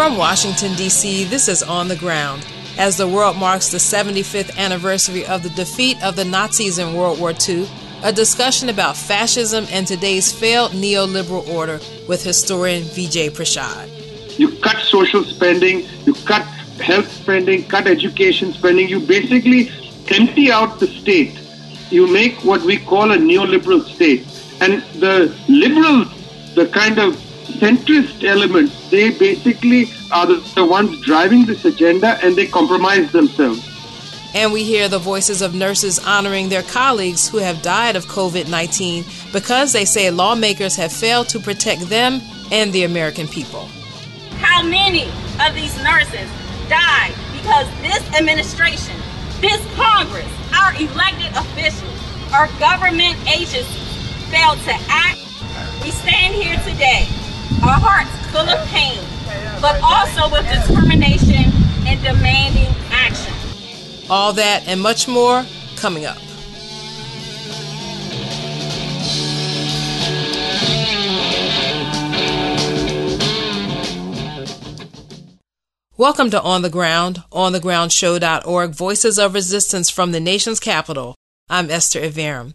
From Washington, D.C., this is On the Ground. As the world marks the 75th anniversary of the defeat of the Nazis in World War II, a discussion about fascism and today's failed neoliberal order with historian Vijay Prashad. Cut social spending, you cut health spending, cut education spending, you basically empty out the state. You make what we call a neoliberal state. And the liberals, the kind of centrist elements, they basically are the, the ones driving this agenda and they compromise themselves. And we hear the voices of nurses honoring their colleagues who have died of COVID 19 because they say lawmakers have failed to protect them and the American people. How many of these nurses died because this administration, this Congress, our elected officials, our government agencies failed to act? We stand here today our hearts full of pain, but also with determination and demanding action. All that and much more coming up. Welcome to On the Ground, onthegroundshow.org, Voices of Resistance from the nation's capital. I'm Esther Iverem.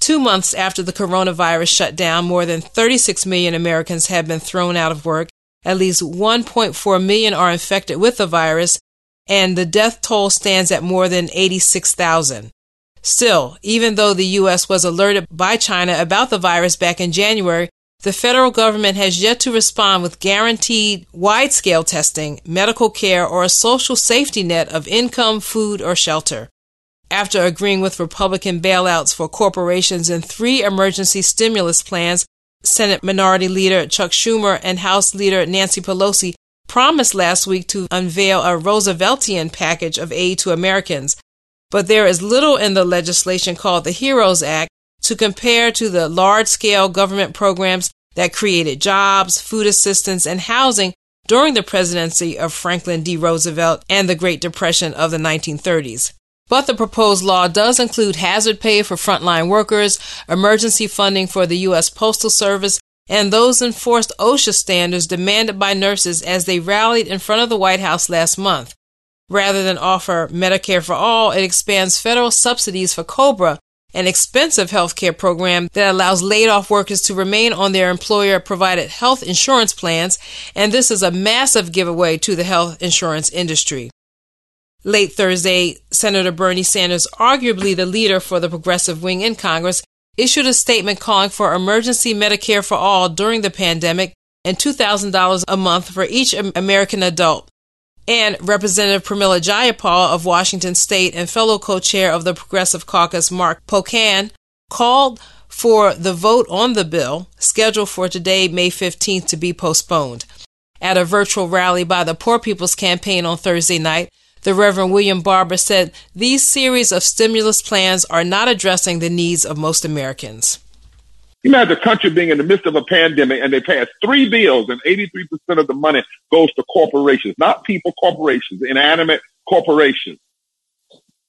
Two months after the coronavirus shut down, more than 36 million Americans have been thrown out of work. At least 1.4 million are infected with the virus, and the death toll stands at more than 86,000. Still, even though the U.S. was alerted by China about the virus back in January, the federal government has yet to respond with guaranteed wide scale testing, medical care, or a social safety net of income, food, or shelter after agreeing with Republican bailouts for corporations and three emergency stimulus plans, Senate Minority Leader Chuck Schumer and House Leader Nancy Pelosi promised last week to unveil a Rooseveltian package of aid to Americans. But there is little in the legislation called the HEROES Act to compare to the large scale government programs that created jobs, food assistance, and housing during the presidency of Franklin D. Roosevelt and the Great Depression of the 1930s. But the proposed law does include hazard pay for frontline workers, emergency funding for the U.S. Postal Service, and those enforced OSHA standards demanded by nurses as they rallied in front of the White House last month. Rather than offer Medicare for all, it expands federal subsidies for COBRA, an expensive health care program that allows laid off workers to remain on their employer provided health insurance plans, and this is a massive giveaway to the health insurance industry. Late Thursday, Senator Bernie Sanders, arguably the leader for the progressive wing in Congress, issued a statement calling for emergency Medicare for all during the pandemic and $2,000 a month for each American adult. And Representative Pramila Jayapal of Washington State and fellow co-chair of the Progressive Caucus, Mark Pocan, called for the vote on the bill, scheduled for today, May 15th, to be postponed. At a virtual rally by the Poor People's Campaign on Thursday night, the Reverend William Barber said these series of stimulus plans are not addressing the needs of most Americans. You imagine the country being in the midst of a pandemic and they pass three bills and 83% of the money goes to corporations, not people, corporations, inanimate corporations.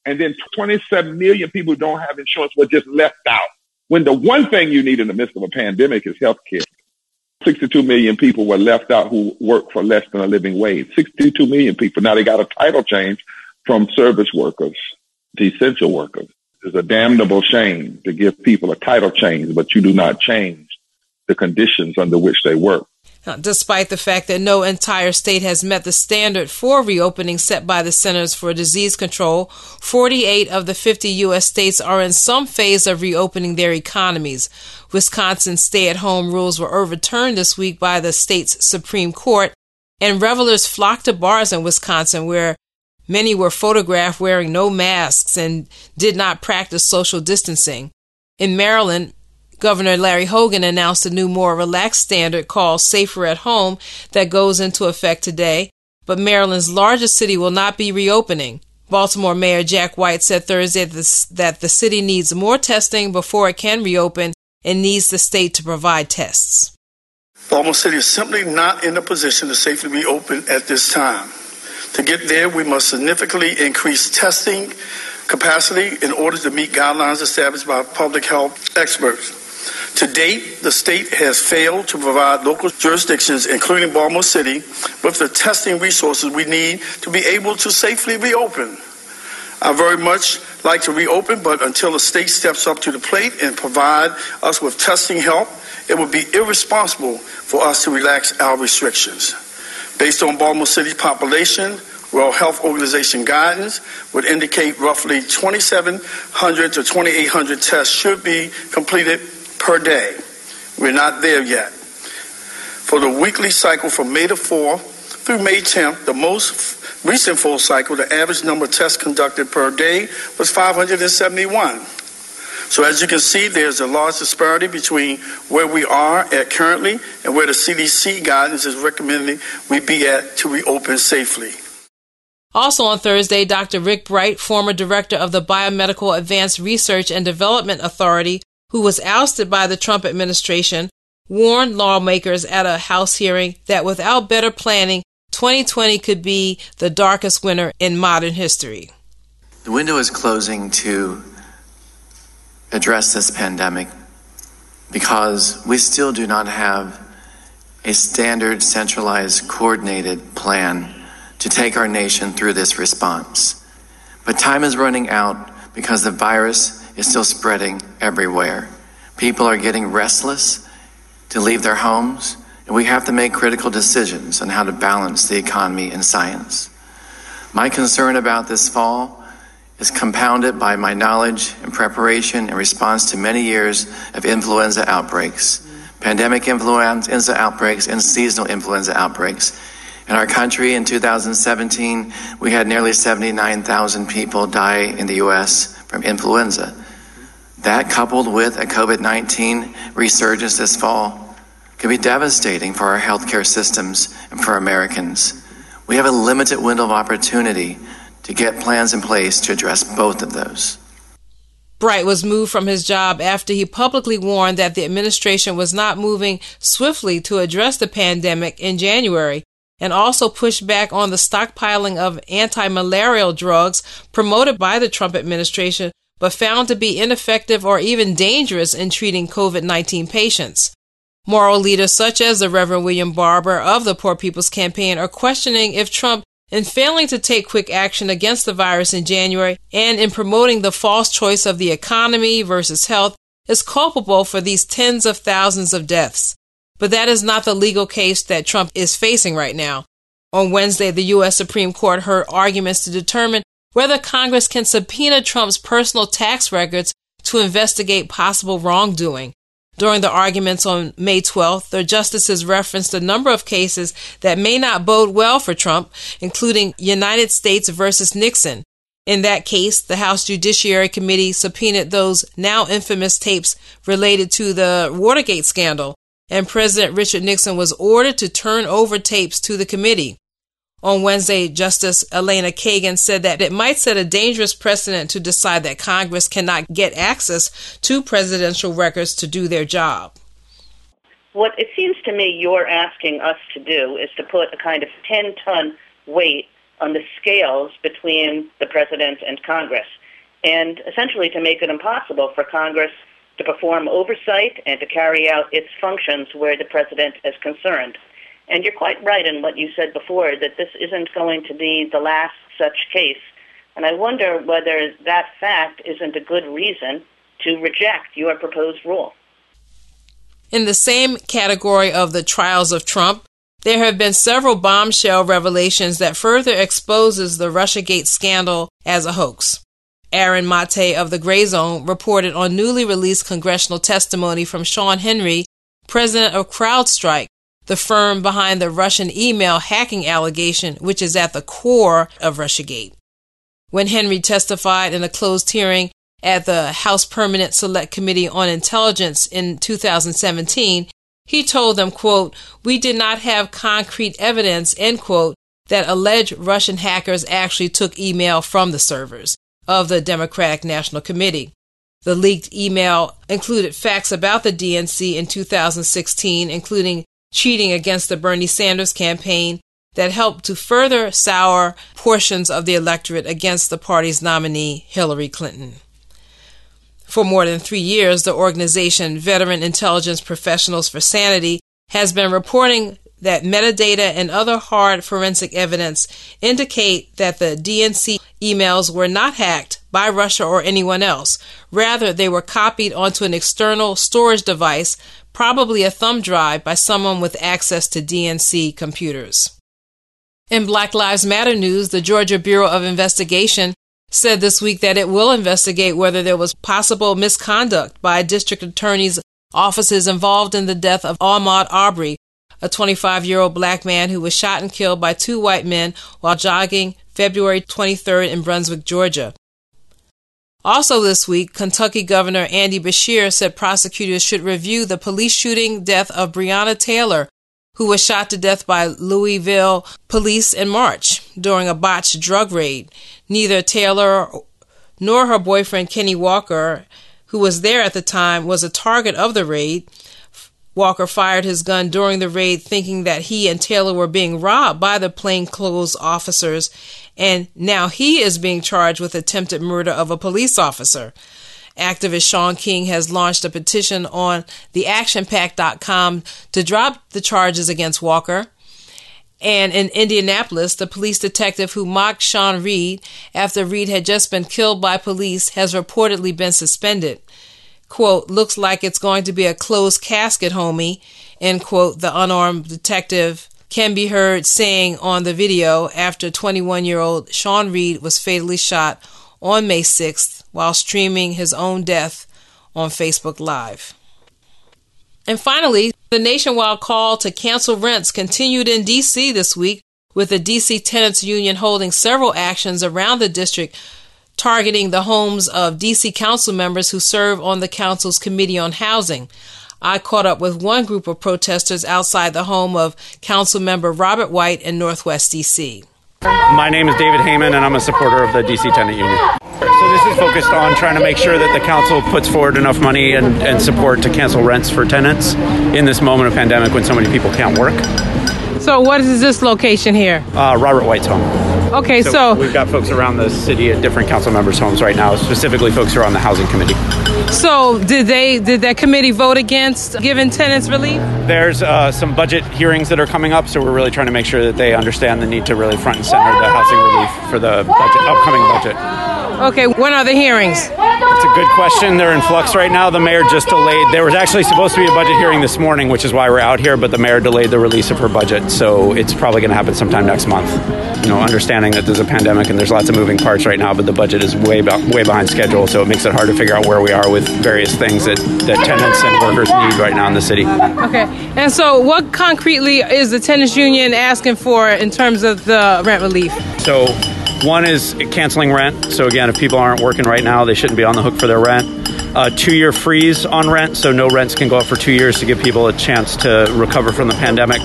And then 27 million people who don't have insurance were just left out. When the one thing you need in the midst of a pandemic is health care. 62 million people were left out who work for less than a living wage. 62 million people. Now they got a title change from service workers to essential workers. It's a damnable shame to give people a title change, but you do not change the conditions under which they work. Despite the fact that no entire state has met the standard for reopening set by the Centers for Disease Control, 48 of the 50 U.S. states are in some phase of reopening their economies. Wisconsin's stay at home rules were overturned this week by the state's Supreme Court, and revelers flocked to bars in Wisconsin where many were photographed wearing no masks and did not practice social distancing. In Maryland, Governor Larry Hogan announced a new, more relaxed standard called Safer at Home that goes into effect today, but Maryland's largest city will not be reopening. Baltimore Mayor Jack White said Thursday that the city needs more testing before it can reopen and needs the state to provide tests. Baltimore City is simply not in a position to safely reopen at this time. To get there, we must significantly increase testing capacity in order to meet guidelines established by public health experts. To date, the state has failed to provide local jurisdictions, including Baltimore City, with the testing resources we need to be able to safely reopen. I very much like to reopen, but until the state steps up to the plate and provide us with testing help, it would be irresponsible for us to relax our restrictions. Based on Baltimore City's population, World Health Organization guidance would indicate roughly 2,700 to 2,800 tests should be completed per day. We're not there yet. For the weekly cycle from May the 4th through May 10th, the most recent full cycle, the average number of tests conducted per day was 571. So as you can see, there's a large disparity between where we are at currently and where the CDC guidance is recommending we be at to reopen safely. Also on Thursday, Dr. Rick Bright, former director of the Biomedical Advanced Research and Development Authority, who was ousted by the Trump administration, warned lawmakers at a House hearing that without better planning, 2020 could be the darkest winter in modern history. The window is closing to address this pandemic because we still do not have a standard, centralized, coordinated plan to take our nation through this response. But time is running out because the virus is still spreading everywhere. People are getting restless to leave their homes, and we have to make critical decisions on how to balance the economy and science. My concern about this fall is compounded by my knowledge and preparation in response to many years of influenza outbreaks, pandemic influenza outbreaks, and seasonal influenza outbreaks. In our country in 2017, we had nearly 79,000 people die in the U.S. from influenza. That, coupled with a COVID 19 resurgence this fall, could be devastating for our healthcare systems and for Americans. We have a limited window of opportunity to get plans in place to address both of those. Bright was moved from his job after he publicly warned that the administration was not moving swiftly to address the pandemic in January and also pushed back on the stockpiling of anti malarial drugs promoted by the Trump administration but found to be ineffective or even dangerous in treating COVID 19 patients. Moral leaders such as the Reverend William Barber of the Poor People's Campaign are questioning if Trump, in failing to take quick action against the virus in January and in promoting the false choice of the economy versus health, is culpable for these tens of thousands of deaths. But that is not the legal case that Trump is facing right now. On Wednesday, the U.S. Supreme Court heard arguments to determine whether Congress can subpoena Trump's personal tax records to investigate possible wrongdoing. During the arguments on May 12th, the justices referenced a number of cases that may not bode well for Trump, including United States versus Nixon. In that case, the House Judiciary Committee subpoenaed those now infamous tapes related to the Watergate scandal, and President Richard Nixon was ordered to turn over tapes to the committee. On Wednesday, Justice Elena Kagan said that it might set a dangerous precedent to decide that Congress cannot get access to presidential records to do their job. What it seems to me you're asking us to do is to put a kind of 10 ton weight on the scales between the president and Congress, and essentially to make it impossible for Congress to perform oversight and to carry out its functions where the president is concerned. And you're quite right in what you said before that this isn't going to be the last such case. And I wonder whether that fact isn't a good reason to reject your proposed rule. In the same category of the trials of Trump, there have been several bombshell revelations that further exposes the Russiagate scandal as a hoax. Aaron Mate of the Gray Zone reported on newly released congressional testimony from Shawn Henry, president of CrowdStrike, the firm behind the Russian email hacking allegation, which is at the core of Russiagate. When Henry testified in a closed hearing at the House Permanent Select Committee on Intelligence in 2017, he told them, quote, we did not have concrete evidence, end quote, that alleged Russian hackers actually took email from the servers of the Democratic National Committee. The leaked email included facts about the DNC in 2016, including cheating against the Bernie Sanders campaign that helped to further sour portions of the electorate against the party's nominee, Hillary Clinton. For more than three years, the organization Veteran Intelligence Professionals for Sanity has been reporting that metadata and other hard forensic evidence indicate that the DNC emails were not hacked by Russia or anyone else. Rather, they were copied onto an external storage device, probably a thumb drive, by someone with access to DNC computers. In Black Lives Matter news, the Georgia Bureau of Investigation said this week that it will investigate whether there was possible misconduct by district attorneys' offices involved in the death of Ahmaud Arbery, a 25 year old black man who was shot and killed by two white men while jogging February 23rd in Brunswick, Georgia. Also this week, Kentucky Governor Andy Beshear said prosecutors should review the police shooting death of Breonna Taylor, who was shot to death by Louisville police in March during a botched drug raid. Neither Taylor nor her boyfriend Kenny Walker, who was there at the time, was a target of the raid. Walker fired his gun during the raid thinking that he and Taylor were being robbed by the plainclothes officers, and now he is being charged with attempted murder of a police officer. Activist Shaun King has launched a petition on theactionpack.com to drop the charges against Walker. And in Indianapolis, the police detective who mocked Sean Reed after Reed had just been killed by police has reportedly been suspended quote, looks like it's going to be a closed casket, homie, end quote, the unarmed detective can be heard saying on the video after 21 year old Sean Reed was fatally shot on May 6th while streaming his own death on Facebook Live. And finally, the nationwide call to cancel rents continued in D.C. this week, with the D.C. Tenants Union holding several actions around the district targeting the homes of DC council members who serve on the council's Committee on Housing. I caught up with one group of protesters outside the home of council member Robert White in Northwest DC. My name is David Heyman, and I'm a supporter of the DC Tenant Union. So, this is focused on trying to make sure that the council puts forward enough money and, and support to cancel rents for tenants in this moment of pandemic when so many people can't work. So, what is this location here? Uh, Robert White's home. Okay, so, so, we've got folks around the city at different council members' homes right now, specifically folks who are on the housing committee. So did they did that committee vote against giving tenants relief? There's uh, some budget hearings that are coming up, so we're really trying to make sure that they understand the need to really front and center the housing relief for the budget, upcoming budget. Okay, when are the hearings? It's a good question. They're in flux right now. The mayor just delayed. There was actually supposed to be a budget hearing this morning, which is why we're out here, but the mayor delayed the release of her budget, so it's probably going to happen sometime next month. You know, understanding that there's a pandemic and there's lots of moving parts right now, but the budget is way way behind schedule, so it makes it hard to figure out where we are with various things that, that tenants and workers need right now in the city. Okay, and so what concretely is the tenants union asking for in terms of the rent relief? So one is canceling rent. So, again, if people aren't working right now, they shouldn't be on the hook for their rent. A two year freeze on rent, so no rents can go up for two years to give people a chance to recover from the pandemic.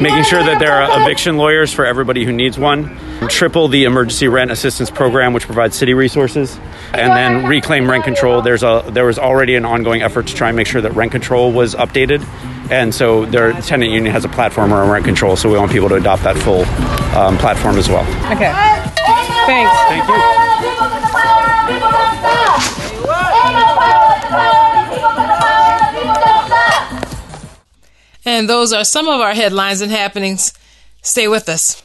Making sure that there are eviction lawyers for everybody who needs one. Triple the emergency rent assistance program, which provides city resources. And then reclaim rent control. There's a, there was already an ongoing effort to try and make sure that rent control was updated. And so their tenant union has a platform around rent control, so we want people to adopt that full um, platform as well. Okay. Thanks. Thank you. And those are some of our headlines and happenings. Stay with us.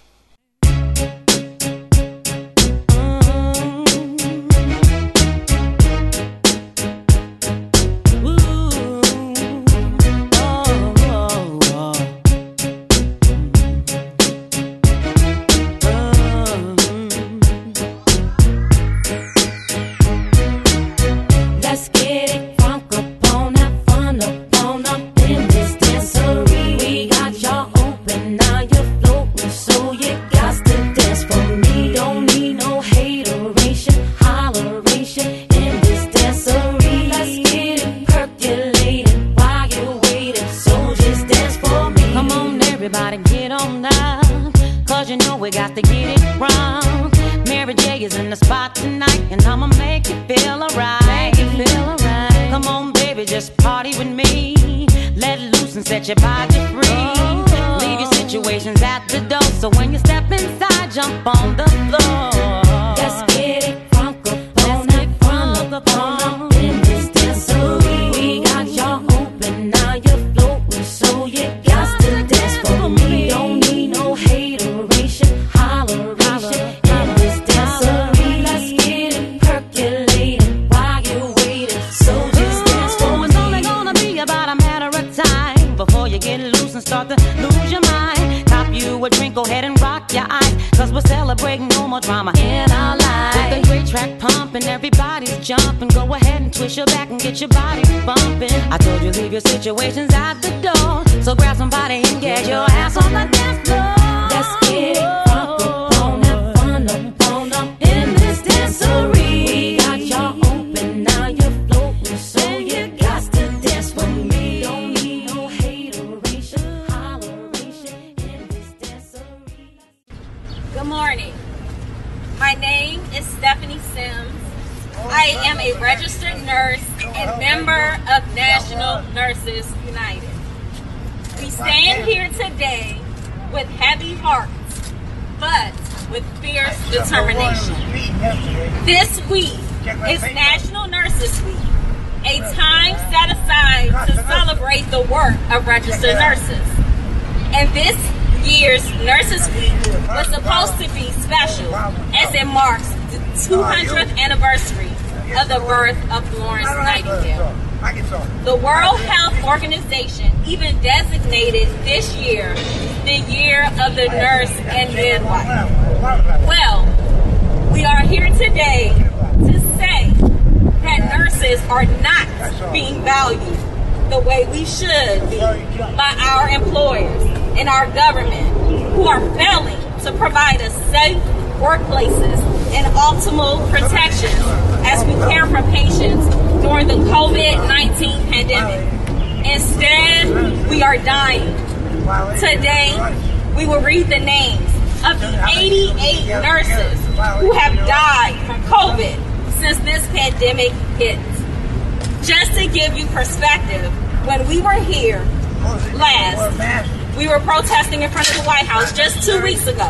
Your body bumping. I told you leave your situations is National Nurses Week, a time set aside to celebrate the work of registered nurses. And this year's Nurses Week was supposed to be special as it marks the 200th anniversary of the birth of Florence Nightingale. The World Health Organization even designated this year the year of the nurse and midwife. Well, we are here today to say that nurses are not being valued the way we should be by our employers and our government who are failing to provide us safe workplaces and optimal protections as we care for patients during the COVID-19 pandemic. Instead, we are dying. Today, we will read the names of the 88 nurses who have died from COVID since this pandemic hit. Just to give you perspective, when we were here last, we were protesting in front of the White House just two weeks ago.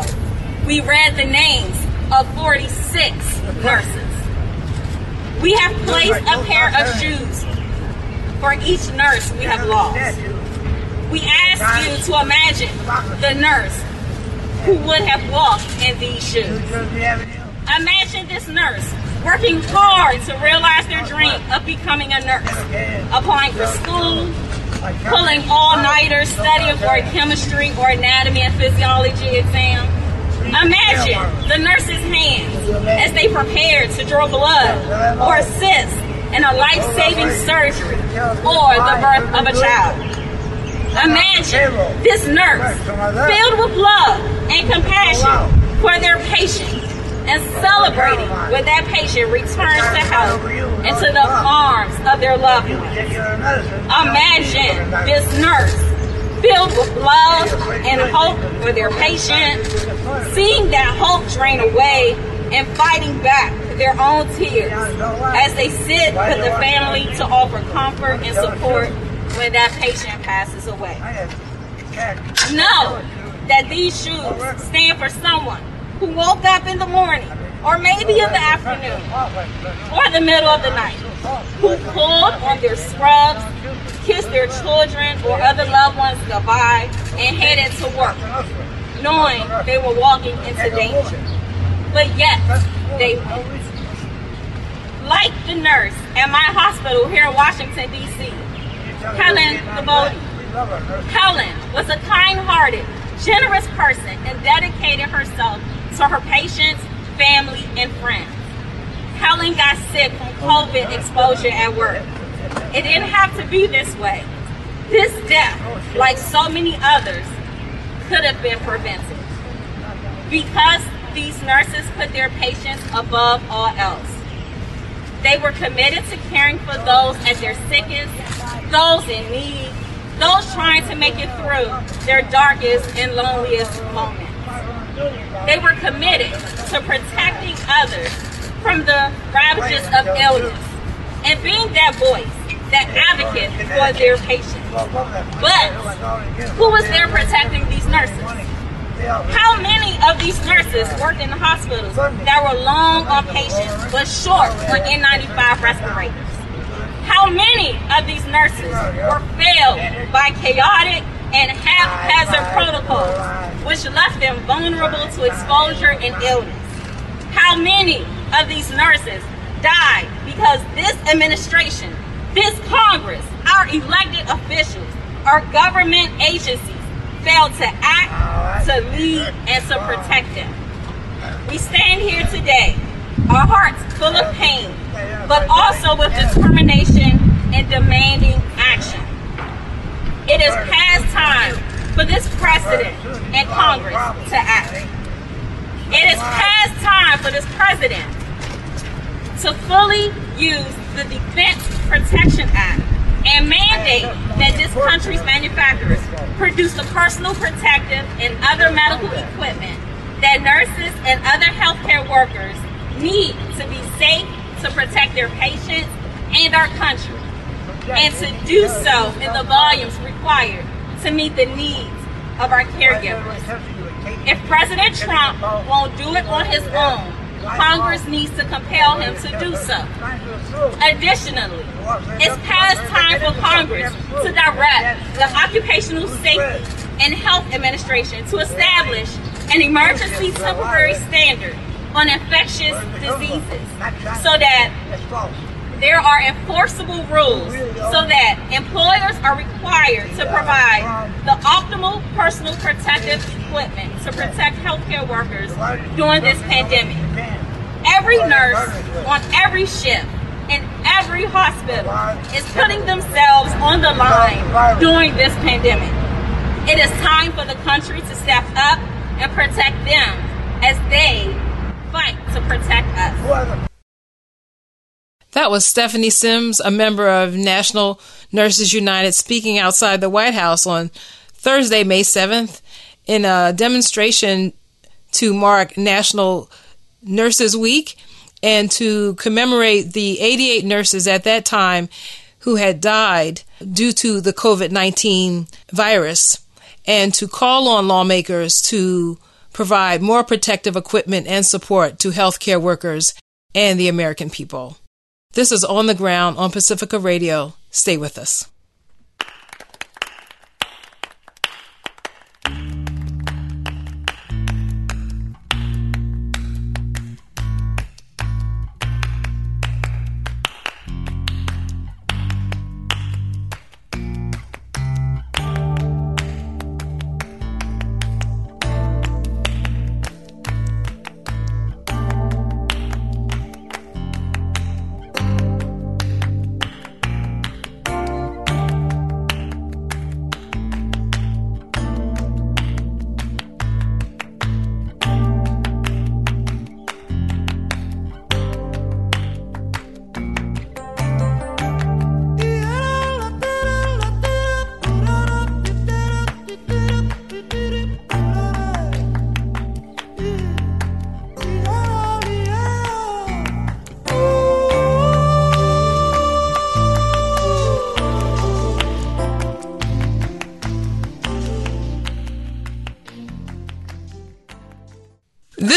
We read the names of 46 nurses. We have placed a pair of shoes for each nurse we have lost. We ask you to imagine the nurse who would have walked in these shoes. Imagine this nurse working hard to realize their dream of becoming a nurse, applying for school, pulling all-nighters, studying for a chemistry or anatomy and physiology exam. Imagine the nurse's hands as they prepare to draw blood or assist in a life-saving surgery or the birth of a child. Imagine this nurse filled with love and compassion for their patient and celebrating when that patient returns to health into the arms of their loved ones. Imagine this nurse filled with love and hope for their patient, seeing that hope drain away and fighting back their own tears as they sit with the family to offer comfort and support when that patient passes away. Know that these shoes stand for someone who woke up in the morning or maybe in the afternoon or the middle of the night, who pulled on their scrubs, kissed their children or other loved ones goodbye, and headed to work, knowing they were walking into danger. But yet, they went. Like the nurse at my hospital here in Washington, D.C., Helen Labode. Helen was a kind-hearted, generous person and dedicated herself to her patients, family, and friends. Helen got sick from COVID exposure at work. It didn't have to be this way. This death, like so many others, could have been prevented. Because these nurses put their patients above all else. They were committed to caring for those at their sickest, those in need, those trying to make it through their darkest and loneliest moments. They were committed to protecting others from the ravages of illness and being that voice that advocate for their patients. But who was there protecting these nurses? How many of these nurses worked in the hospitals that were long on patients but short on N95 respirators? How many of these nurses were failed by chaotic and haphazard protocols, which left them vulnerable to exposure and illness? How many of these nurses died because this administration, this Congress, our elected officials, our government agencies failed to act, to lead, and to protect them? We stand here today, our hearts full of pain, but also with determination and demanding action. It is past time for this president and Congress to act. It is past time for this president to fully use the Defense Protection Act and mandate that this country's manufacturers produce the personal protective and other medical equipment that nurses and other healthcare workers need to be safe to protect their patients and our country, and to do so in the volumes required to meet the needs of our caregivers. If President Trump won't do it on his own, Congress needs to compel him to do so. Additionally, it's past time for Congress to direct the Occupational Safety and Health Administration to establish an emergency temporary standard on infectious diseases so that there are enforceable rules so that employers are required to provide the optimal personal protective equipment to protect healthcare workers during this pandemic. Every nurse on every shift in every hospital is putting themselves on the line during this pandemic. It is time for the country to step up and protect them as they fight to protect us. That was Stephanie Sims, a member of National Nurses United, speaking outside the White House on Thursday, May 7th, in a demonstration to mark National Nurses Week and to commemorate the 88 nurses at that time who had died due to the COVID 19 virus, and to call on lawmakers to provide more protective equipment and support to healthcare workers and the American people. This is On the Ground on Pacifica Radio. Stay with us.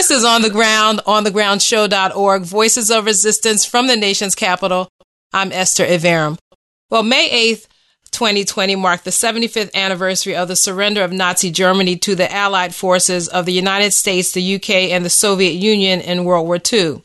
This is On the Ground, onthegroundshow.org, Voices of Resistance from the nation's capital. I'm Esther Iverem. Well, May 8th, 2020 marked the 75th anniversary of the surrender of Nazi Germany to the Allied forces of the United States, the UK, and the Soviet Union in World War II.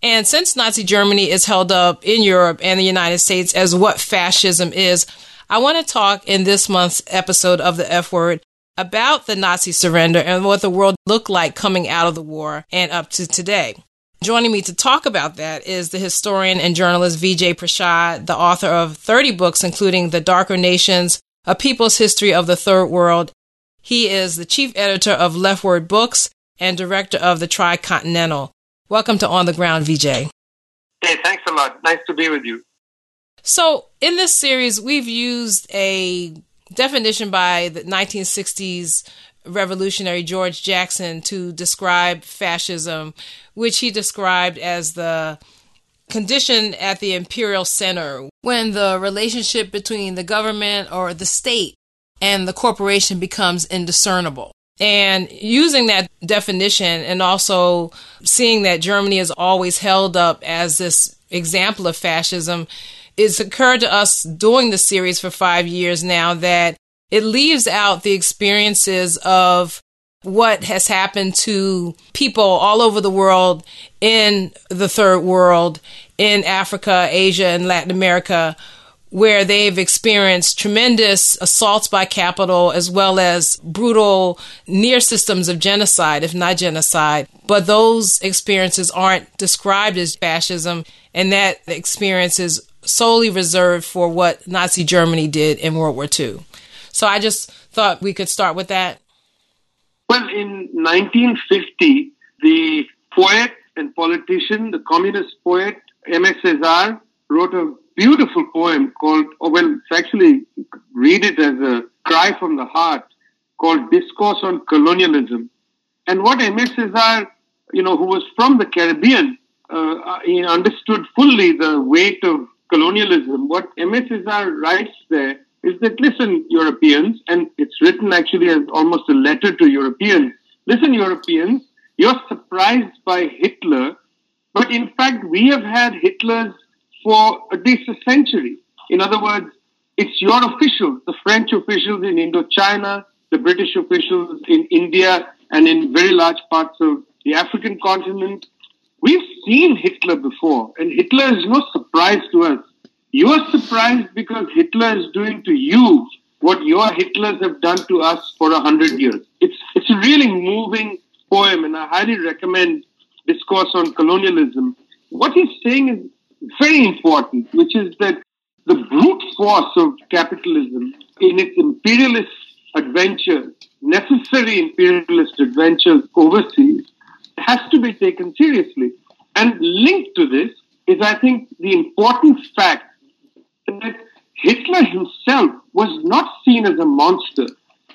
And since Nazi Germany is held up in Europe and the United States as what fascism is, I want to talk in this month's episode of the F Word about the Nazi surrender and what the world looked like coming out of the war and up to today. Joining me to talk about that is the historian and journalist Vijay Prashad, the author of 30 books, including The Darker Nations, A People's History of the Third World. He is the chief editor of LeftWord Books and director of the Tricontinental. Welcome to On the Ground, Vijay. Hey, thanks a lot. Nice to be with you. So, in this series, we've used a definition by the 1960s revolutionary George Jackson to describe fascism, which he described as the condition at the imperial center when the relationship between the government or the state and the corporation becomes indiscernible. And using that definition and also seeing that Germany is always held up as this example of fascism, it's occurred to us doing the series for five years now that it leaves out the experiences of what has happened to people all over the world in the third world, in Africa, Asia, and Latin America, where they've experienced tremendous assaults by capital as well as brutal near systems of genocide, if not genocide. But those experiences aren't described as fascism, and that experience is solely reserved for what Nazi Germany did in World War II. So I just thought we could start with that. Well, in 1950, the poet and politician, the communist poet Aimé Césaire, wrote a beautiful poem called, or well, actually read it as a cry from the heart called Discourse on Colonialism. And what Aimé Césaire, you know, who was from the Caribbean, uh, he understood fully the weight of colonialism. What Aimé Césaire writes there is that, listen, Europeans, and it's written actually as almost a letter to Europeans. Listen, Europeans, you're surprised by Hitler, but in fact, we have had Hitlers for at least a century. In other words, it's your officials, the French officials in Indochina, the British officials in India, and in very large parts of the African continent. We've seen Hitler before, and Hitler is no surprise to us. You are surprised because Hitler is doing to you what your Hitlers have done to us for a hundred years. It's it's a really moving poem, and I highly recommend Discourse on Colonialism. What he's saying is very important, which is that the brute force of capitalism in its imperialist adventures, necessary imperialist adventures overseas, has to be taken seriously. And linked to this is, I think, the important fact that Hitler himself was not seen as a monster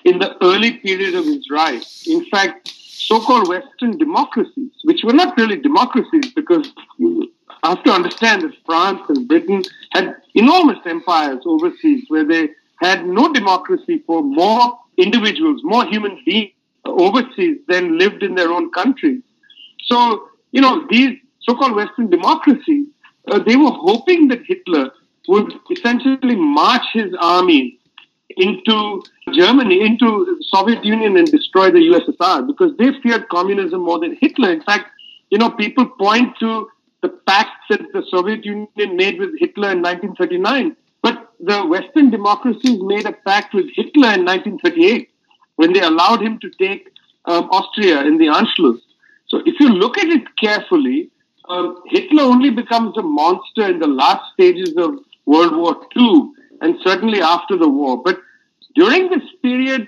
in the early period of his rise. In fact, so-called Western democracies, which were not really democracies because you have to understand that France and Britain had enormous empires overseas where they had no democracy for more individuals, more human beings overseas than lived in their own countries. So, you know, these so-called Western democracies, uh, they were hoping that Hitler would essentially march his army into Germany, into Soviet Union and destroy the USSR because they feared communism more than Hitler. In fact, you know, people point to the pact that the Soviet Union made with Hitler in 1939. But the Western democracies made a pact with Hitler in 1938 when they allowed him to take um, Austria in the Anschluss. So if you look at it carefully, um, Hitler only becomes a monster in the last stages of World War II and certainly after the war. But during this period,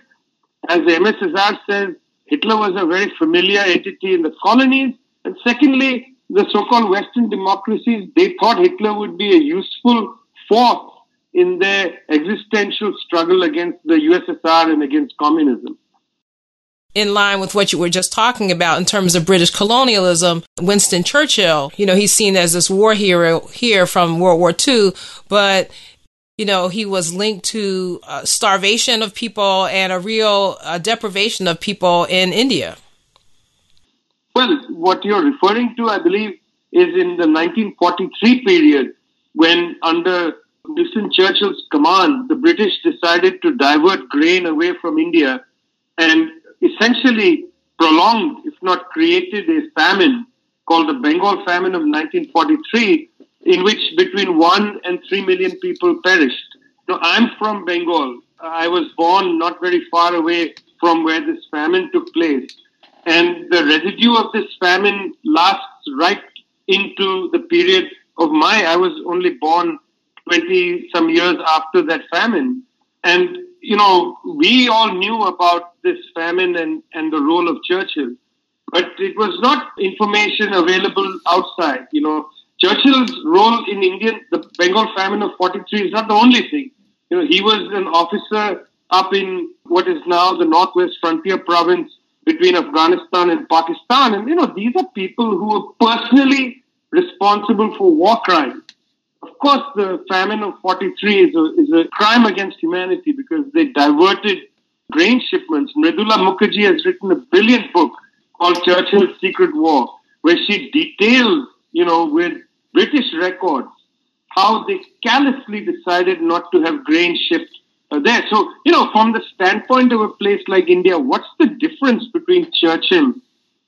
as Aimé Césaire says, Hitler was a very familiar entity in the colonies. And secondly, the so-called Western democracies, they thought Hitler would be a useful force in their existential struggle against the USSR and against communism in line with what you were just talking about in terms of British colonialism, Winston Churchill, you know, he's seen as this war hero here from World War II, but you know, he was linked to uh, starvation of people and a real uh, deprivation of people in India. Well, what you're referring to, I believe, is in the 1943 period when, under Winston Churchill's command, the British decided to divert grain away from India and essentially prolonged, if not created, a famine called the Bengal famine of 1943, in which between one and three million people perished. Now, I'm from Bengal. I was born not very far away from where this famine took place. And the residue of this famine lasts right into the period of my, I was only born 20 some years after that famine. And you know, we all knew about this famine and, and the role of Churchill, but it was not information available outside. You know, Churchill's role in Indian, the Bengal famine of 43 is not the only thing. You know, he was an officer up in what is now the Northwest Frontier Province between Afghanistan and Pakistan. And, you know, these are people who were personally responsible for war crimes. Of course, the famine of 43 is a, is a crime against humanity because they diverted grain shipments. Mridula Mukherjee has written a brilliant book called Churchill's Secret War, where she details, you know, with British records, how they callously decided not to have grain shipped uh, there. So, you know, from the standpoint of a place like India, what's the difference between Churchill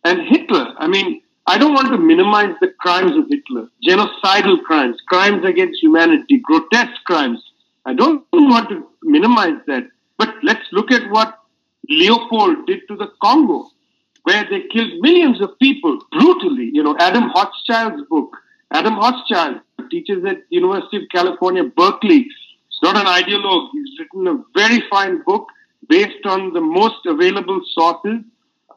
and Hitler? I mean, I don't want to minimize the crimes of Hitler, genocidal crimes, crimes against humanity, grotesque crimes. I don't want to minimize that. But let's look at what Leopold did to the Congo, where they killed millions of people brutally. You know, Adam Hochschild's book. Adam Hochschild teaches at University of California, Berkeley. He's not an ideologue. He's written a very fine book based on the most available sources.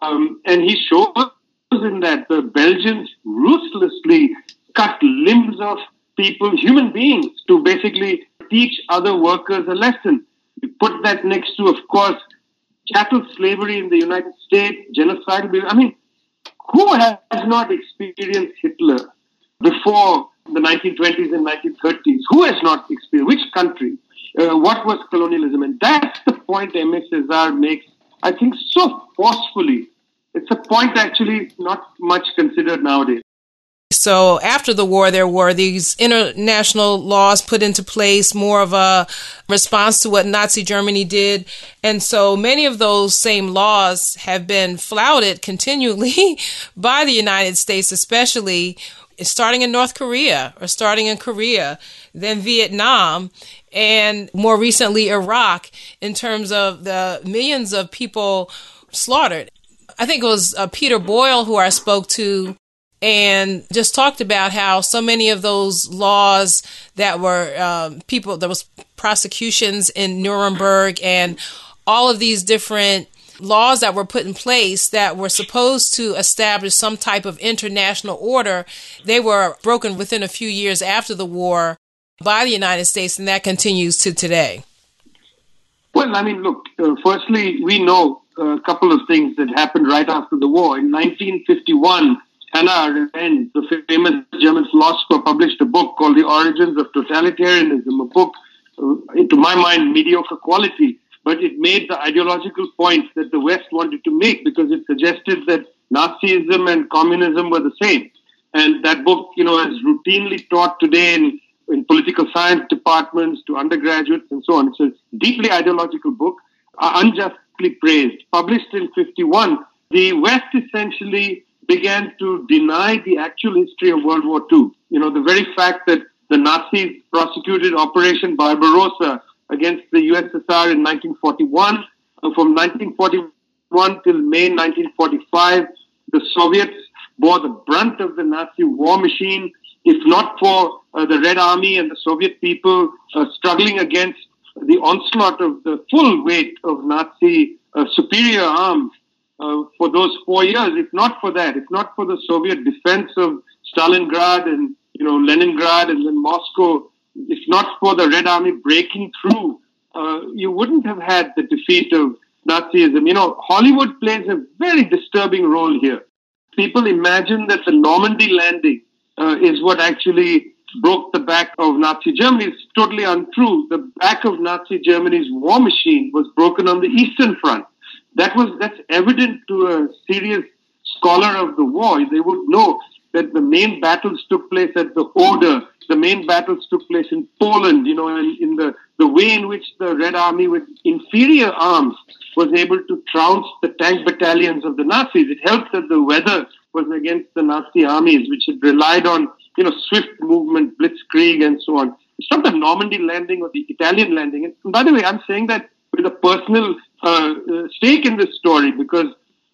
Um, and he shows in that the Belgians ruthlessly cut limbs of people, human beings, to basically teach other workers a lesson. You put that next to, of course, chattel slavery in the United States, genocide. I mean, who has not experienced Hitler before the 1920s and 1930s? Who has not experienced? Which country? Uh, what was colonialism? And that's the point. Césaire makes, I think, so forcefully it's a point actually not much considered nowadays. So after the war, there were these international laws put into place, more of a response to what Nazi Germany did. And so many of those same laws have been flouted continually by the United States, especially starting in North Korea or starting in Korea, then Vietnam, and more recently Iraq in terms of the millions of people slaughtered. I think it was uh, Peter Boyle who I spoke to and just talked about how so many of those laws that were um, people, there was prosecutions in Nuremberg and all of these different laws that were put in place that were supposed to establish some type of international order, they were broken within a few years after the war by the United States, and that continues to today. Well, I mean, look, uh, firstly, we know a couple of things that happened right after the war. In 1951, Hannah Arendt, the famous German philosopher, published a book called The Origins of Totalitarianism, a book, uh, to my mind, mediocre quality, but it made the ideological points that the West wanted to make because it suggested that Nazism and communism were the same. And that book, you know, is routinely taught today in, in political science departments to undergraduates and so on. It's a deeply ideological book, unjust praised. Published in 51, the West essentially began to deny the actual history of World War II. You know, the very fact that the Nazis prosecuted Operation Barbarossa against the USSR in 1941. Uh, from 1941 till May 1945, the Soviets bore the brunt of the Nazi war machine. If not for uh, the Red Army and the Soviet people uh, struggling against the onslaught of the full weight of Nazi uh, superior arms uh, for those four years. If not for that, if not for the Soviet defense of Stalingrad and you know Leningrad and then Moscow, if not for the Red Army breaking through, uh, you wouldn't have had the defeat of Nazism. You know, Hollywood plays a very disturbing role here. People imagine that the Normandy landing uh, is what actually broke the back of Nazi Germany. It's totally untrue. The back of Nazi Germany's war machine was broken on the Eastern Front. That was that's evident to a serious scholar of the war. They would know that the main battles took place at the Oder. The main battles took place in Poland. You know, in, in the the way in which the Red Army with inferior arms was able to trounce the tank battalions of the Nazis. It helped that the weather was against the Nazi armies, which had relied on you know, swift movement, blitzkrieg, and so on. It's not the Normandy landing or the Italian landing. And by the way, I'm saying that with a personal uh, uh, stake in this story because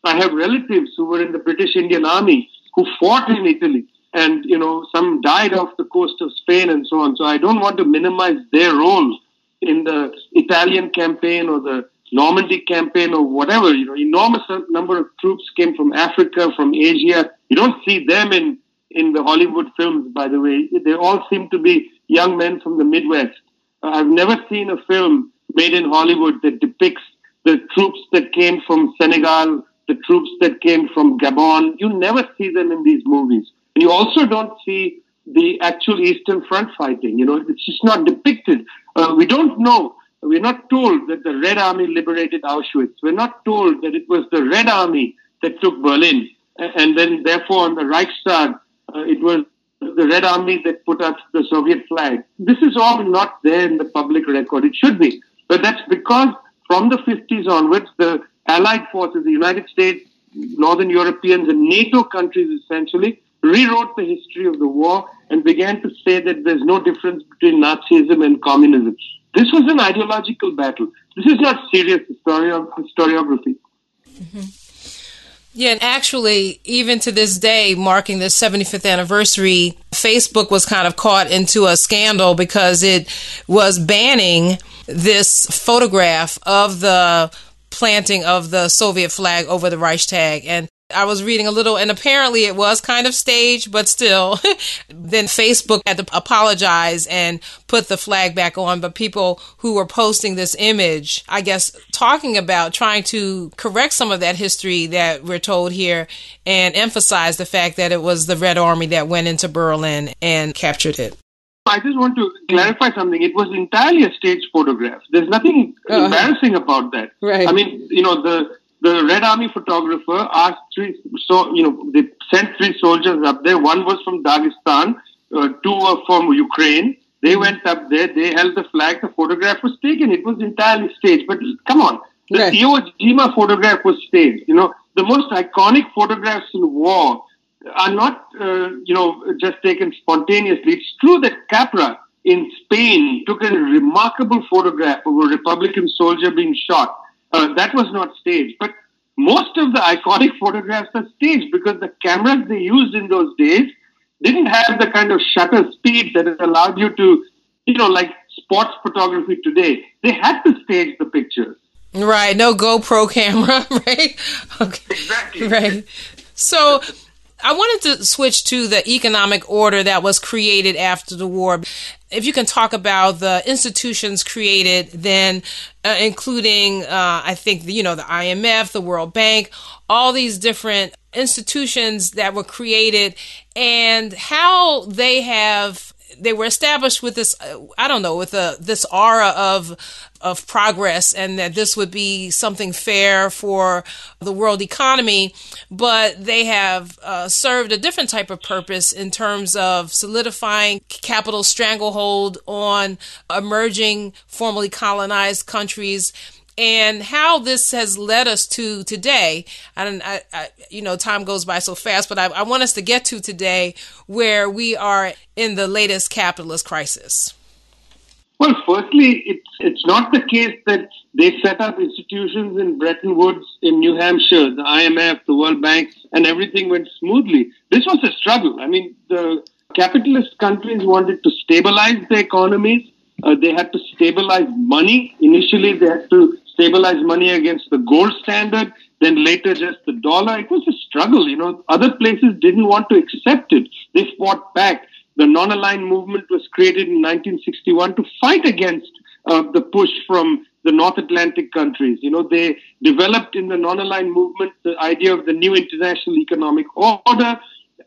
I have relatives who were in the British Indian Army who fought in Italy. And, you know, some died off the coast of Spain and so on. So I don't want to minimize their role in the Italian campaign or the Normandy campaign or whatever. You know, enormous number of troops came from Africa, from Asia. You don't see them in in the Hollywood films, by the way. They all seem to be young men from the Midwest. Uh, I've never seen a film made in Hollywood that depicts the troops that came from Senegal, the troops that came from Gabon. You never see them in these movies. And you also don't see the actual Eastern Front fighting. You know, it's just not depicted. Uh, we don't know. We're not told that the Red Army liberated Auschwitz. We're not told that it was the Red Army that took Berlin. And then, therefore, on the Reichstag, it was the Red Army that put up the Soviet flag. This is all not there in the public record. It should be. But that's because from the 50s onwards, the Allied forces, the United States, Northern Europeans, and NATO countries essentially rewrote the history of the war and began to say that there's no difference between Nazism and communism. This was an ideological battle. This is not serious historio- historiography. Mm-hmm. Yeah, and actually, even to this day, marking the 75th anniversary, Facebook was kind of caught into a scandal because it was banning this photograph of the planting of the Soviet flag over the Reichstag. And I was reading a little, and apparently it was kind of staged, but still. then Facebook had to apologize and put the flag back on. But people who were posting this image, I guess, talking about trying to correct some of that history that we're told here and emphasize the fact that it was the Red Army that went into Berlin and captured it. I just want to clarify something. It was entirely a staged photograph. There's nothing uh-huh. embarrassing about that. Right. I mean, you know, the the Red Army photographer asked three, so you know, they sent three soldiers up there. One was from Dagestan, uh, two were from Ukraine. They went up there. They held the flag. The photograph was taken. It was entirely staged. But come on, the right. Iwo Jima photograph was staged. You know, the most iconic photographs in war are not, uh, you know, just taken spontaneously. It's true that Capa in Spain took a remarkable photograph of a Republican soldier being shot. Uh, that was not staged. But most of the iconic photographs are staged because the cameras they used in those days didn't have the kind of shutter speed that allowed you to, you know, like sports photography today. They had to stage the pictures. Right. No GoPro camera, right? Okay. Exactly. Right. So I wanted to switch to the economic order that was created after the war. If you can talk about the institutions created then, uh, including, uh, I think, you know, the IMF, the World Bank, all these different institutions that were created and how they have they were established with this I don't know with a, this aura of of progress and that this would be something fair for the world economy but they have uh, served a different type of purpose in terms of solidifying capital stranglehold on emerging formerly colonized countries and how this has led us to today. And I, I, you know, time goes by so fast, but I, I want us to get to today where we are in the latest capitalist crisis. Well, firstly, it's it's not the case that they set up institutions in Bretton Woods, in New Hampshire, the IMF, the World Bank, and everything went smoothly. This was a struggle. I mean, the capitalist countries wanted to stabilize their economies. Uh, they had to stabilize money. Initially, they had to stabilize money against the gold standard, then later just the dollar. It was a struggle, you know. Other places didn't want to accept it. They fought back. The non-aligned movement was created in 1961 to fight against uh, the push from the North Atlantic countries. You know, they developed in the non-aligned movement the idea of the new international economic order.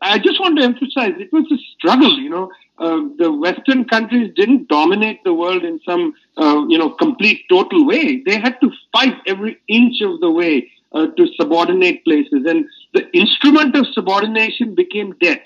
I just want to emphasize it was a struggle, you know. Uh, the Western countries didn't dominate the world in some, uh, you know, complete total way. They had to fight every inch of the way uh, to subordinate places. And the instrument of subordination became debt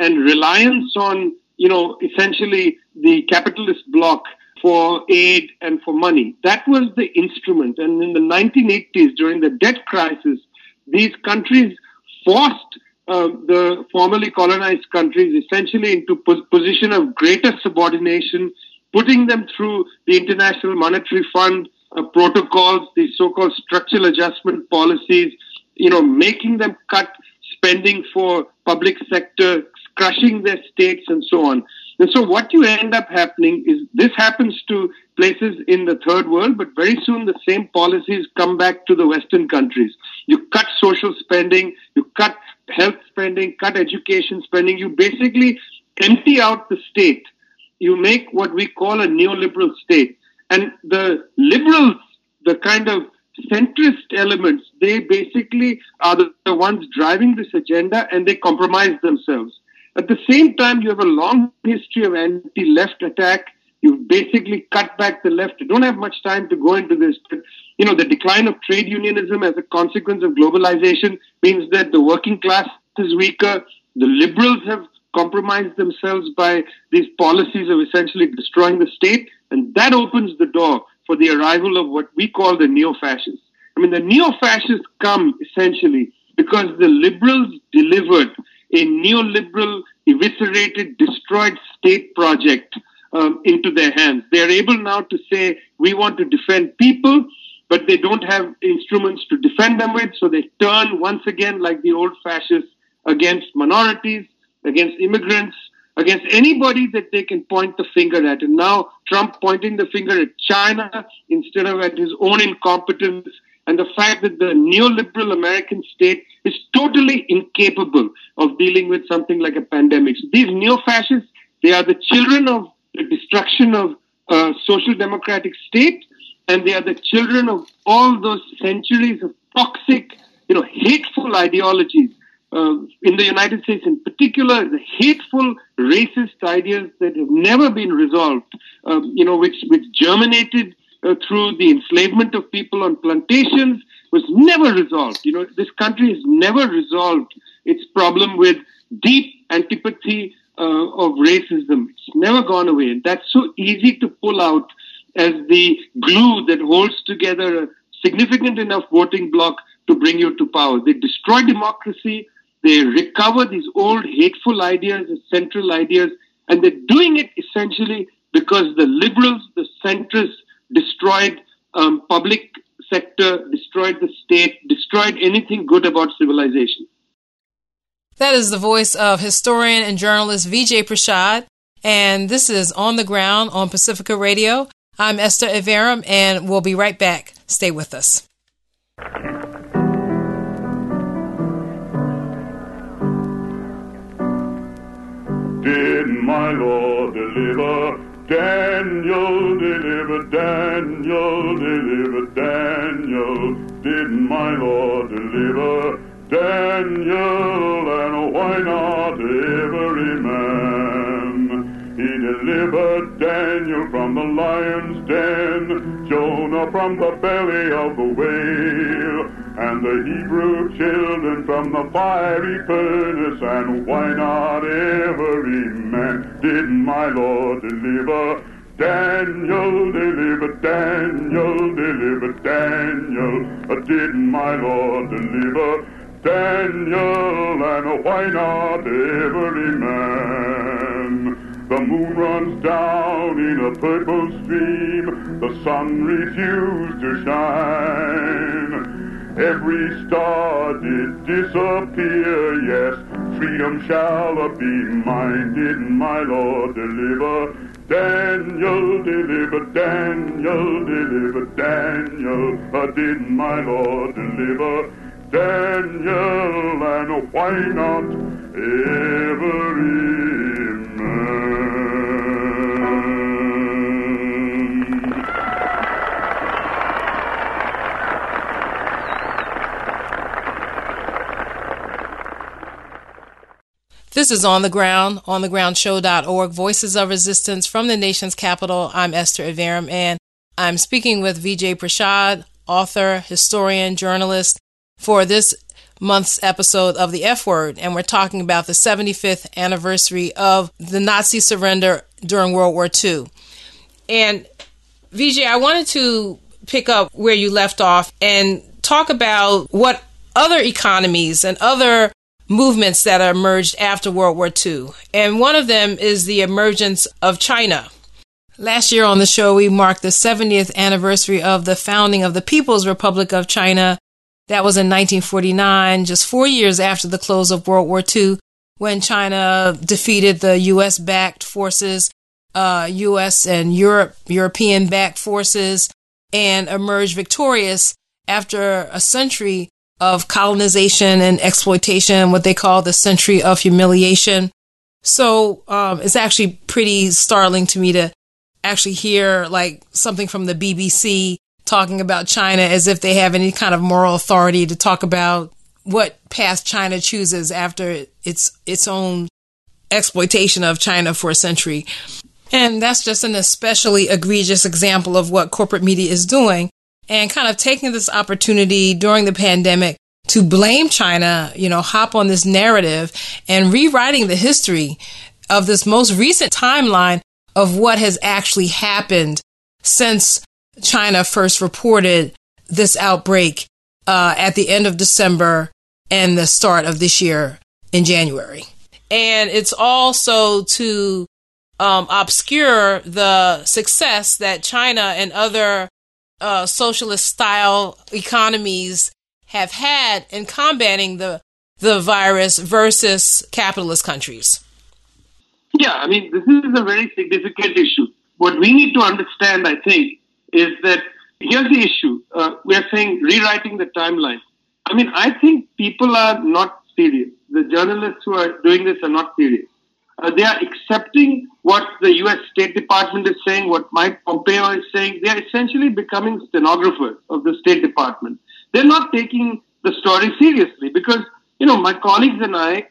and reliance on, you know, essentially the capitalist bloc for aid and for money. That was the instrument. And in the 1980s, during the debt crisis, these countries forced uh, the formerly colonized countries essentially into a position of greater subordination, putting them through the International Monetary Fund uh, protocols, the so-called structural adjustment policies, you know, making them cut spending for public sector, crushing their states and so on. And so what you end up happening is this happens to places in the third world, but very soon the same policies come back to the Western countries. You cut social spending, you cut health spending, cut education spending. You basically empty out the state. You make what we call a neoliberal state. And the liberals, the kind of centrist elements, they basically are the, the ones driving this agenda and they compromise themselves. At the same time, you have a long history of anti-left attack. You've basically cut back the left. I don't have much time to go into this, but you know, the decline of trade unionism as a consequence of globalization means that the working class is weaker. The liberals have compromised themselves by these policies of essentially destroying the state, and that opens the door for the arrival of what we call the neo-fascists. I mean, the neo-fascists come essentially because the liberals delivered a neoliberal, eviscerated, destroyed state project um, into their hands. They are able now to say, we want to defend people, but they don't have instruments to defend them with, so they turn once again, like the old fascists, against minorities, against immigrants, against anybody that they can point the finger at. And now Trump pointing the finger at China instead of at his own incompetence and the fact that the neoliberal American state is totally incapable of dealing with something like a pandemic. So these neo-fascists, they are the children of the destruction of a social democratic state, and they are the children of all those centuries of toxic, you know, hateful ideologies. Uh, in the United States, in particular, the hateful, racist ideas that have never been resolved, um, you know, which which germinated uh, through the enslavement of people on plantations was never resolved. You know, this country has never resolved its problem with deep antipathy uh, of racism. It's never gone away. That's so easy to pull out as the glue that holds together a significant enough voting bloc to bring you to power. They destroy democracy. They recover these old hateful ideas as central ideas. And they're doing it essentially because the liberals, the centrists, destroyed um, public sector, destroyed the state, destroyed anything good about civilization. That is the voice of historian and journalist Vijay Prashad, and this is On the Ground on Pacifica Radio. I'm Esther Iverem, and we'll be right back. Stay with us. Did my Lord deliver Daniel delivered, Daniel delivered, Daniel. Did my Lord deliver Daniel? And why not every man? He delivered Daniel from the lion's den, Jonah from the belly of the whale, and the Hebrew children from the fiery furnace. And why not every man? Did my Lord deliver? Daniel delivered, Daniel delivered, Daniel. Did my Lord deliver? Daniel, and why not every man? The moon runs down in a purple stream, the sun refused to shine. Every star did disappear, yes, freedom shall be mine. Did my Lord deliver? Daniel deliver, Daniel deliver, Daniel. Did my Lord deliver? Daniel, and why not every man? This is On the Ground, onthegroundshow.org, Voices of Resistance from the nation's capital. I'm Esther Iverem, and I'm speaking with Vijay Prashad, author, historian, journalist, for this month's episode of the F Word. And we're talking about the 75th anniversary of the Nazi surrender during World War II. And Vijay, I wanted to pick up where you left off and talk about what other economies and other movements that emerged after World War II. And one of them is the emergence of China. Last year on the show, we marked the 70th anniversary of the founding of the People's Republic of China. That was in 1949, just four years after the close of World War II, when China defeated the U.S. backed forces, uh, U.S. and Europe, European backed forces, and emerged victorious after a century of colonization and exploitation, what they call the century of humiliation. So um, it's actually pretty startling to me to actually hear like something from the BBC talking about China as if they have any kind of moral authority to talk about what path China chooses after its its own exploitation of China for a century. And that's just an especially egregious example of what corporate media is doing and kind of taking this opportunity during the pandemic to blame China, you know, hop on this narrative and rewriting the history of this most recent timeline of what has actually happened since China first reported this outbreak uh, at the end of December and the start of this year in January. And it's also to um, obscure the success that China and other uh, socialist style economies have had in combating the the virus versus capitalist countries. Yeah, I mean, this is a very significant issue. What we need to understand, I think, is that here's the issue. Uh, we are saying rewriting the timeline. I mean, I think people are not serious. The journalists who are doing this are not serious. Uh, they are accepting what the U.S. State Department is saying, what Mike Pompeo is saying. They are essentially becoming stenographers of the State Department. They're not taking the story seriously because, you know, my colleagues and I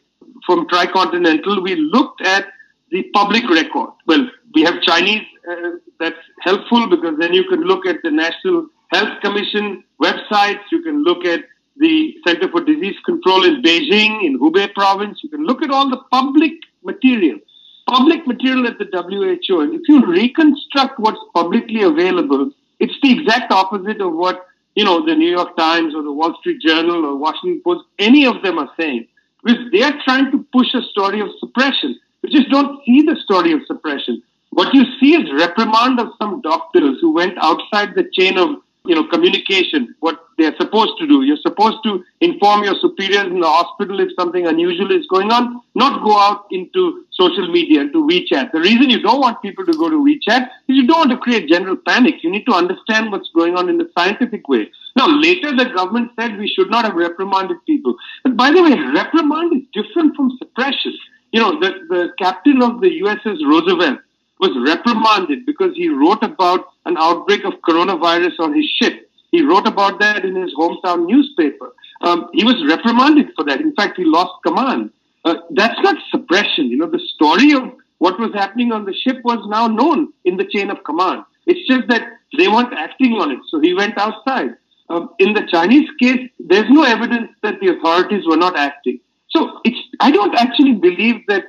from Tricontinental, we looked at the public record. Well, we have Chinese, uh, that's helpful because then you can look at the National Health Commission websites, you can look at the Center for Disease Control in Beijing, in Hubei province, you can look at all the public material. Public material at the WHO. And if you reconstruct what's publicly available, it's the exact opposite of what, you know, the New York Times or the Wall Street Journal or Washington Post, any of them are saying. Because they are trying to push a story of suppression. We just don't see the story of suppression. What you see is reprimand of some doctors who went outside the chain of you know, communication, what they're supposed to do. You're supposed to inform your superiors in the hospital if something unusual is going on, not go out into social media, into WeChat. The reason you don't want people to go to WeChat is you don't want to create general panic. You need to understand what's going on in the scientific way. Now, later the government said we should not have reprimanded people. But by the way, reprimand is different from suppression. You know, the, the captain of the USS Roosevelt was reprimanded because he wrote about an outbreak of coronavirus on his ship. He wrote about that in his hometown newspaper. Um, he was reprimanded for that. In fact, he lost command. Uh, that's not suppression. You know, the story of what was happening on the ship was now known in the chain of command. It's just that they weren't acting on it, so he went outside. Um, in the Chinese case, there's no evidence that the authorities were not acting. So it's, I don't actually believe that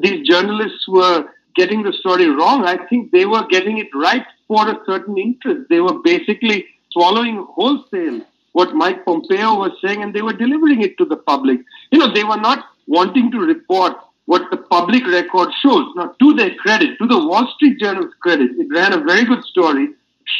these journalists were getting the story wrong. I think they were getting it right for a certain interest. They were basically swallowing wholesale what Mike Pompeo was saying and they were delivering it to the public. You know, they were not wanting to report what the public record shows. Now, to their credit, to the Wall Street Journal's credit, it ran a very good story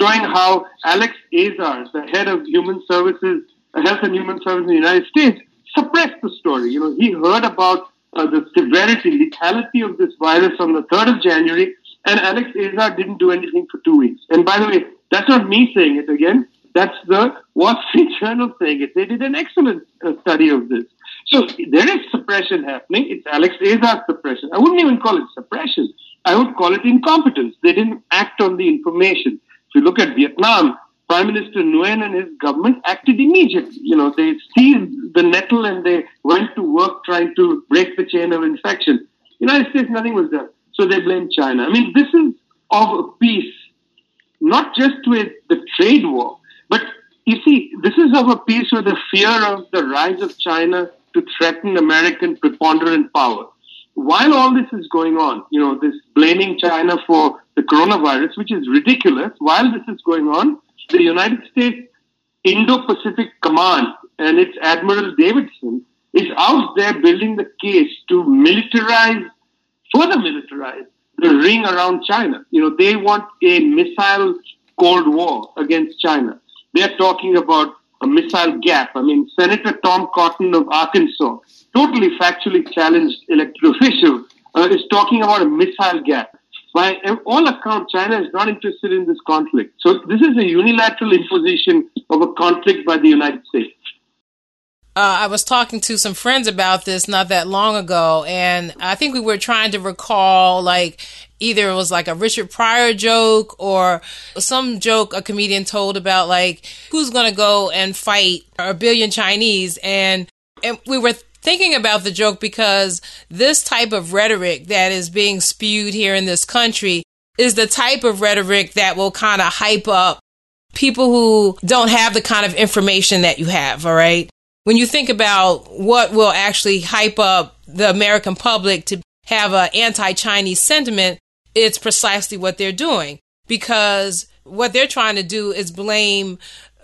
showing how Alex Azar, the head of human services, health and human services in the United States, suppressed the story. You know, he heard about uh, the severity, lethality of this virus on the 3rd of January, and Alex Azar didn't do anything for two weeks. And by the way, that's not me saying it again. That's the Wall Street Journal saying it. They did an excellent uh, study of this. So there is suppression happening. It's Alex Azar's suppression. I wouldn't even call it suppression. I would call it incompetence. They didn't act on the information. If you look at Vietnam, Prime Minister Nguyen and his government acted immediately. You know, they seized the nettle and they went to work trying to break the chain of infection. United States, nothing was done. So they blamed China. I mean, this is of a piece, not just with the trade war, but you see, this is of a piece with the fear of the rise of China to threaten American preponderant power. While all this is going on, you know, this blaming China for the coronavirus, which is ridiculous, while this is going on, the United States Indo-Pacific Command and its Admiral Davidson is out there building the case to militarize, further militarize the ring around China. You know, they want a missile Cold War against China. They're talking about a missile gap. I mean, Senator Tom Cotton of Arkansas, totally factually challenged elected official, uh, is talking about a missile gap by all accounts, China is not interested in this conflict. So this is a unilateral imposition of a conflict by the United States. Uh, I was talking to some friends about this not that long ago, and I think we were trying to recall like either it was like a Richard Pryor joke or some joke a comedian told about like who's going to go and fight a billion Chinese, and and we were thinking about the joke because this type of rhetoric that is being spewed here in this country is the type of rhetoric that will kind of hype up people who don't have the kind of information that you have, all right? When you think about what will actually hype up the American public to have an anti-Chinese sentiment, it's precisely what they're doing because what they're trying to do is blame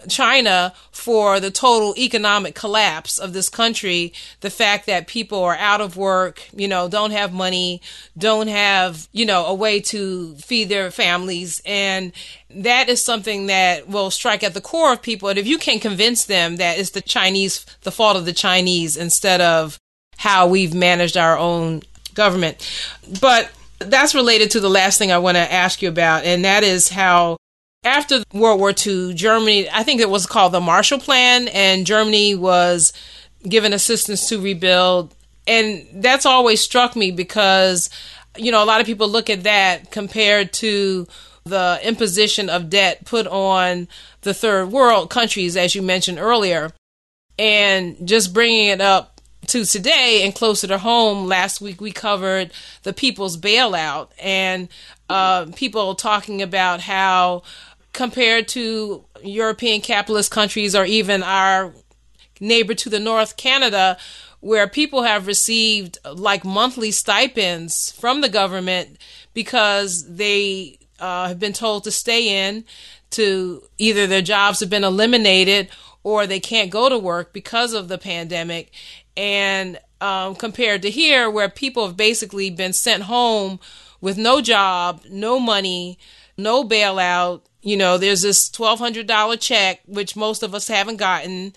China for the total economic collapse of this country, the fact that people are out of work, you know, don't have money, don't have, you know, a way to feed their families. And that is something that will strike at the core of people. And if you can convince them that it's the Chinese, the fault of the Chinese instead of how we've managed our own government. But that's related to the last thing I want to ask you about, and that is how after World War II, Germany, I think it was called the Marshall Plan, and Germany was given assistance to rebuild. And that's always struck me because, you know, a lot of people look at that compared to the imposition of debt put on the third world countries, as you mentioned earlier. And just bringing it up to today and closer to home, last week we covered the people's bailout and uh, people talking about how compared to European capitalist countries or even our neighbor to the north, Canada, where people have received like monthly stipends from the government because they uh, have been told to stay in to either their jobs have been eliminated or they can't go to work because of the pandemic. And um, compared to here, where people have basically been sent home with no job, no money, no bailout, you know, there's this $1,200 check, which most of us haven't gotten.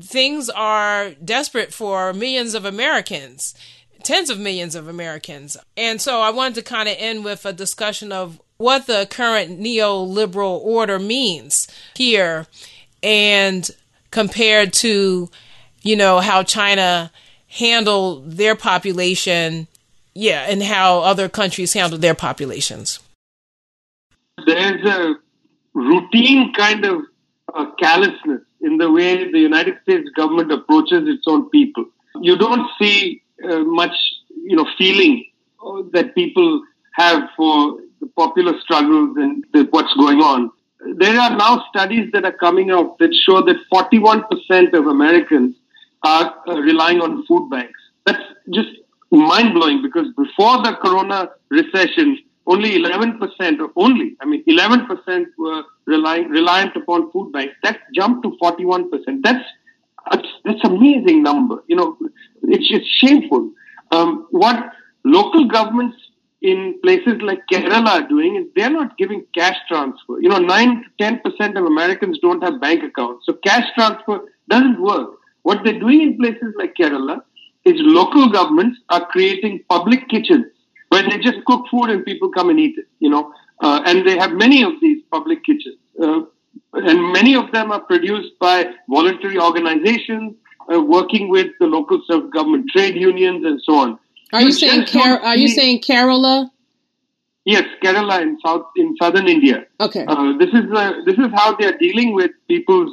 Things are desperate for millions of Americans, tens of millions of Americans. And so I wanted to kind of end with a discussion of what the current neoliberal order means here and compared to, you know, how China handled their population, yeah, and how other countries handle their populations there's a routine kind of uh, callousness in the way the United States government approaches its own people. You don't see uh, much, you know, feeling uh, that people have for the popular struggles and the, what's going on. There are now studies that are coming out that show that 41% of Americans are uh, relying on food banks. That's just mind blowing because before the corona recession, only 11% or only, I mean, 11% were relying, reliant upon food banks. That jumped to 41%. That's, that's, amazing number. You know, it's just shameful. Um, what local governments in places like Kerala are doing is they're not giving cash transfer. You know, 9 to 10% of Americans don't have bank accounts. So cash transfer doesn't work. What they're doing in places like Kerala is local governments are creating public kitchens where they just cook food and people come and eat it, you know. Uh, and they have many of these public kitchens. Uh, and many of them are produced by voluntary organizations uh, working with the local self-government trade unions and so on. Are you, saying Ker- Are you saying Kerala? Yes, Kerala in south in southern India. Okay. Uh, this is uh, this is how they are dealing with people's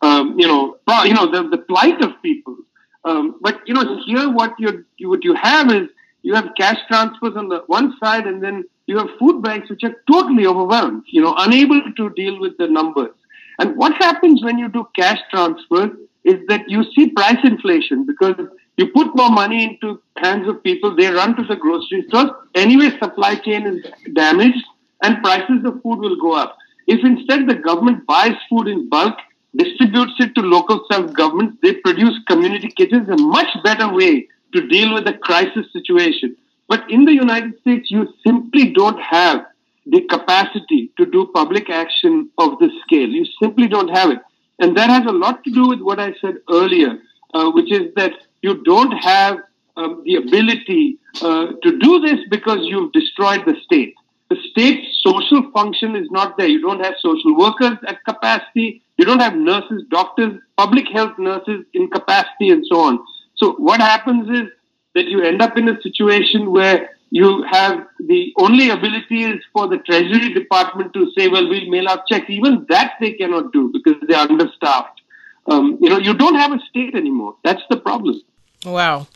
um, you know you know the, the plight of people. Um, but you know here what you what you have is you have cash transfers on the one side, and then you have food banks which are totally overwhelmed, you know, unable to deal with the numbers. And what happens when you do cash transfers is that you see price inflation because you put more money into hands of people, they run to the grocery stores. Anyway, supply chain is damaged and prices of food will go up. If instead the government buys food in bulk, distributes it to local self-governments, they produce community kitchens, a much better way to deal with a crisis situation. But in the United States, you simply don't have the capacity to do public action of this scale. You simply don't have it. And that has a lot to do with what I said earlier, uh, which is that you don't have um, the ability uh, to do this because you've destroyed the state. The state's social function is not there. You don't have social workers at capacity. You don't have nurses, doctors, public health nurses in capacity, and so on. So what happens is that you end up in a situation where you have the only ability is for the Treasury Department to say, well, we'll mail out checks. Even that they cannot do because they're understaffed. Um, you know, you don't have a state anymore. That's the problem. Wow.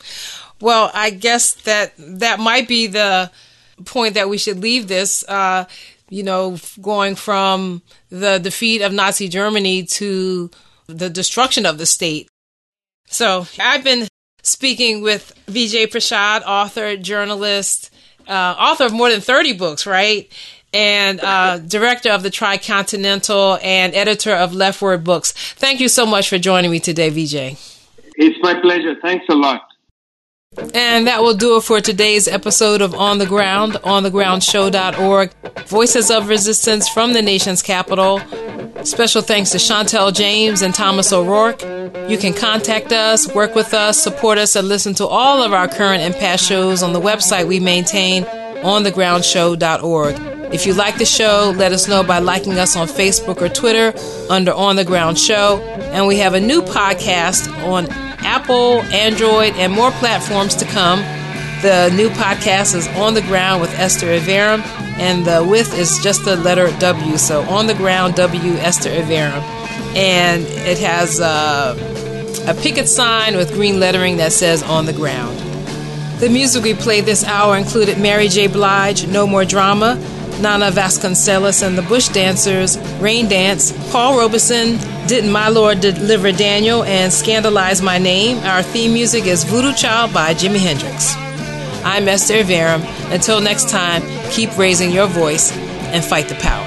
Well, I guess that that might be the point that we should leave this. Uh, you know, going from the defeat of Nazi Germany to the destruction of the state. So I've been speaking with Vijay Prashad, author, journalist, uh, author of more than 30 books, right? And uh, director of the Tricontinental and editor of LeftWord Books. Thank you so much for joining me today, Vijay. It's my pleasure. Thanks a lot. And that will do it for today's episode of On the Ground, onthegroundshow.org, Voices of Resistance from the nation's capital. Special thanks to Chantel James and Thomas O'Rourke. You can contact us, work with us, support us, and listen to all of our current and past shows on the website we maintain, onthegroundshow.org. If you like the show, let us know by liking us on Facebook or Twitter under On the Ground Show. And we have a new podcast on Apple, Android, and more platforms to come. The new podcast is On the Ground with Esther Iverem, and the with is just the letter W. So On the Ground W Esther Iverem. And it has uh, a picket sign with green lettering that says On the Ground. The music we played this hour included Mary J. Blige, No More Drama, Nana Vasconcelos and the Bush Dancers, Rain Dance, Paul Robeson, Didn't My Lord Deliver Daniel, and Scandalize My Name. Our theme music is Voodoo Child by Jimi Hendrix. I'm Esther Iverem. Until next time, keep raising your voice and fight the power.